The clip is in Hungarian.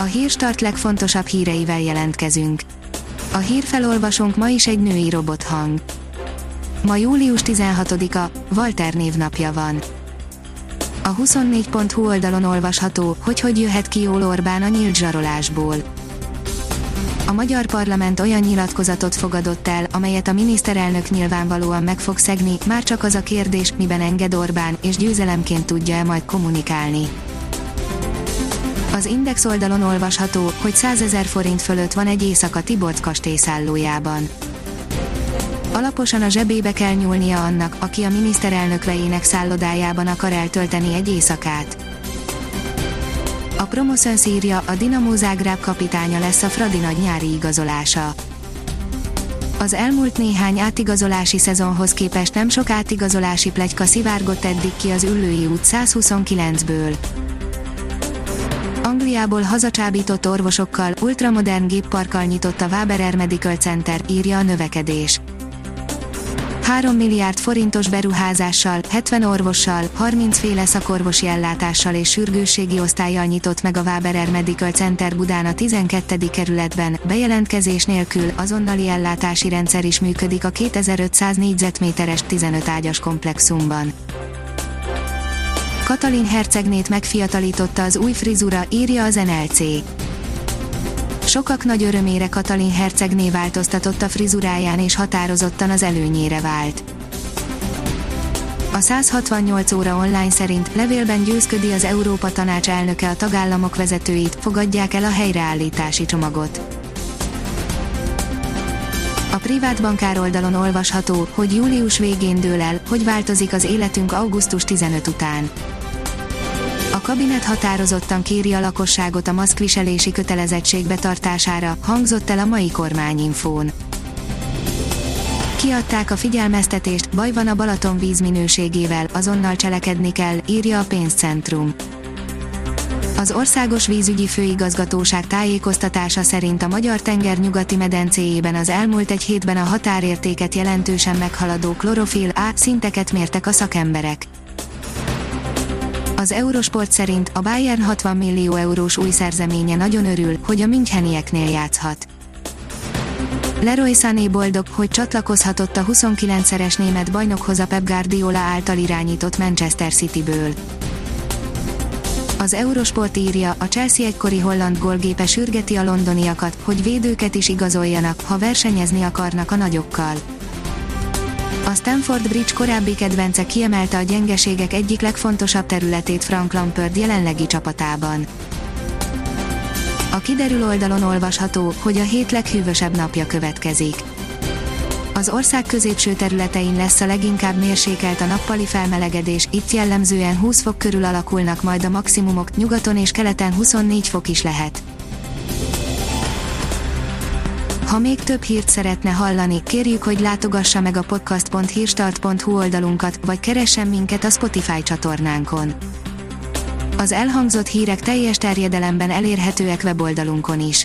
A hírstart legfontosabb híreivel jelentkezünk. A hírfelolvasónk ma is egy női robothang. Ma július 16-a, Walter névnapja van. A 24.hu oldalon olvasható, hogy hogy jöhet ki jól Orbán a nyílt zsarolásból. A magyar parlament olyan nyilatkozatot fogadott el, amelyet a miniszterelnök nyilvánvalóan meg fog szegni, már csak az a kérdés, miben enged Orbán, és győzelemként tudja-e majd kommunikálni. Az Index oldalon olvasható, hogy 100 ezer forint fölött van egy éjszaka Tiborc kastélyszállójában. Alaposan a zsebébe kell nyúlnia annak, aki a miniszterelnök vejének szállodájában akar eltölteni egy éjszakát. A Promoszön szírja, a Dinamo Zágráb kapitánya lesz a Fradi nagy nyári igazolása. Az elmúlt néhány átigazolási szezonhoz képest nem sok átigazolási plegyka szivárgott eddig ki az Üllői út 129-ből. Angliából hazacsábított orvosokkal, ultramodern gépparkkal nyitott a Waberer Medical Center, írja a növekedés. 3 milliárd forintos beruházással, 70 orvossal, 30 féle szakorvosi ellátással és sürgősségi osztályjal nyitott meg a Waberer Medical Center Budán a 12. kerületben, bejelentkezés nélkül azonnali ellátási rendszer is működik a 2500 négyzetméteres 15 ágyas komplexumban. Katalin hercegnét megfiatalította az új frizura, írja az NLC. Sokak nagy örömére Katalin hercegné változtatott a frizuráján és határozottan az előnyére vált. A 168 óra online szerint levélben győzködi az Európa Tanács elnöke a tagállamok vezetőit, fogadják el a helyreállítási csomagot. A privát bankár oldalon olvasható, hogy július végén dől el, hogy változik az életünk augusztus 15 után. A kabinet határozottan kéri a lakosságot a maszkviselési kötelezettség betartására, hangzott el a mai kormányinfón. Kiadták a figyelmeztetést, baj van a Balaton víz minőségével, azonnal cselekedni kell, írja a pénzcentrum. Az Országos Vízügyi Főigazgatóság tájékoztatása szerint a Magyar Tenger nyugati medencéjében az elmúlt egy hétben a határértéket jelentősen meghaladó klorofil A szinteket mértek a szakemberek. Az Eurosport szerint a Bayern 60 millió eurós új szerzeménye nagyon örül, hogy a Münchenieknél játszhat. Leroy Sané boldog, hogy csatlakozhatott a 29-szeres német bajnokhoz a Pep Guardiola által irányított Manchester Cityből. Az Eurosport írja, a Chelsea egykori holland gólgépe sürgeti a londoniakat, hogy védőket is igazoljanak, ha versenyezni akarnak a nagyokkal. A Stanford Bridge korábbi kedvence kiemelte a gyengeségek egyik legfontosabb területét Frank Lampard jelenlegi csapatában. A kiderül oldalon olvasható, hogy a hét leghűvösebb napja következik. Az ország középső területein lesz a leginkább mérsékelt a nappali felmelegedés, itt jellemzően 20 fok körül alakulnak majd a maximumok, nyugaton és keleten 24 fok is lehet. Ha még több hírt szeretne hallani, kérjük, hogy látogassa meg a podcast.hírstart.hu oldalunkat, vagy keressen minket a Spotify csatornánkon. Az elhangzott hírek teljes terjedelemben elérhetőek weboldalunkon is.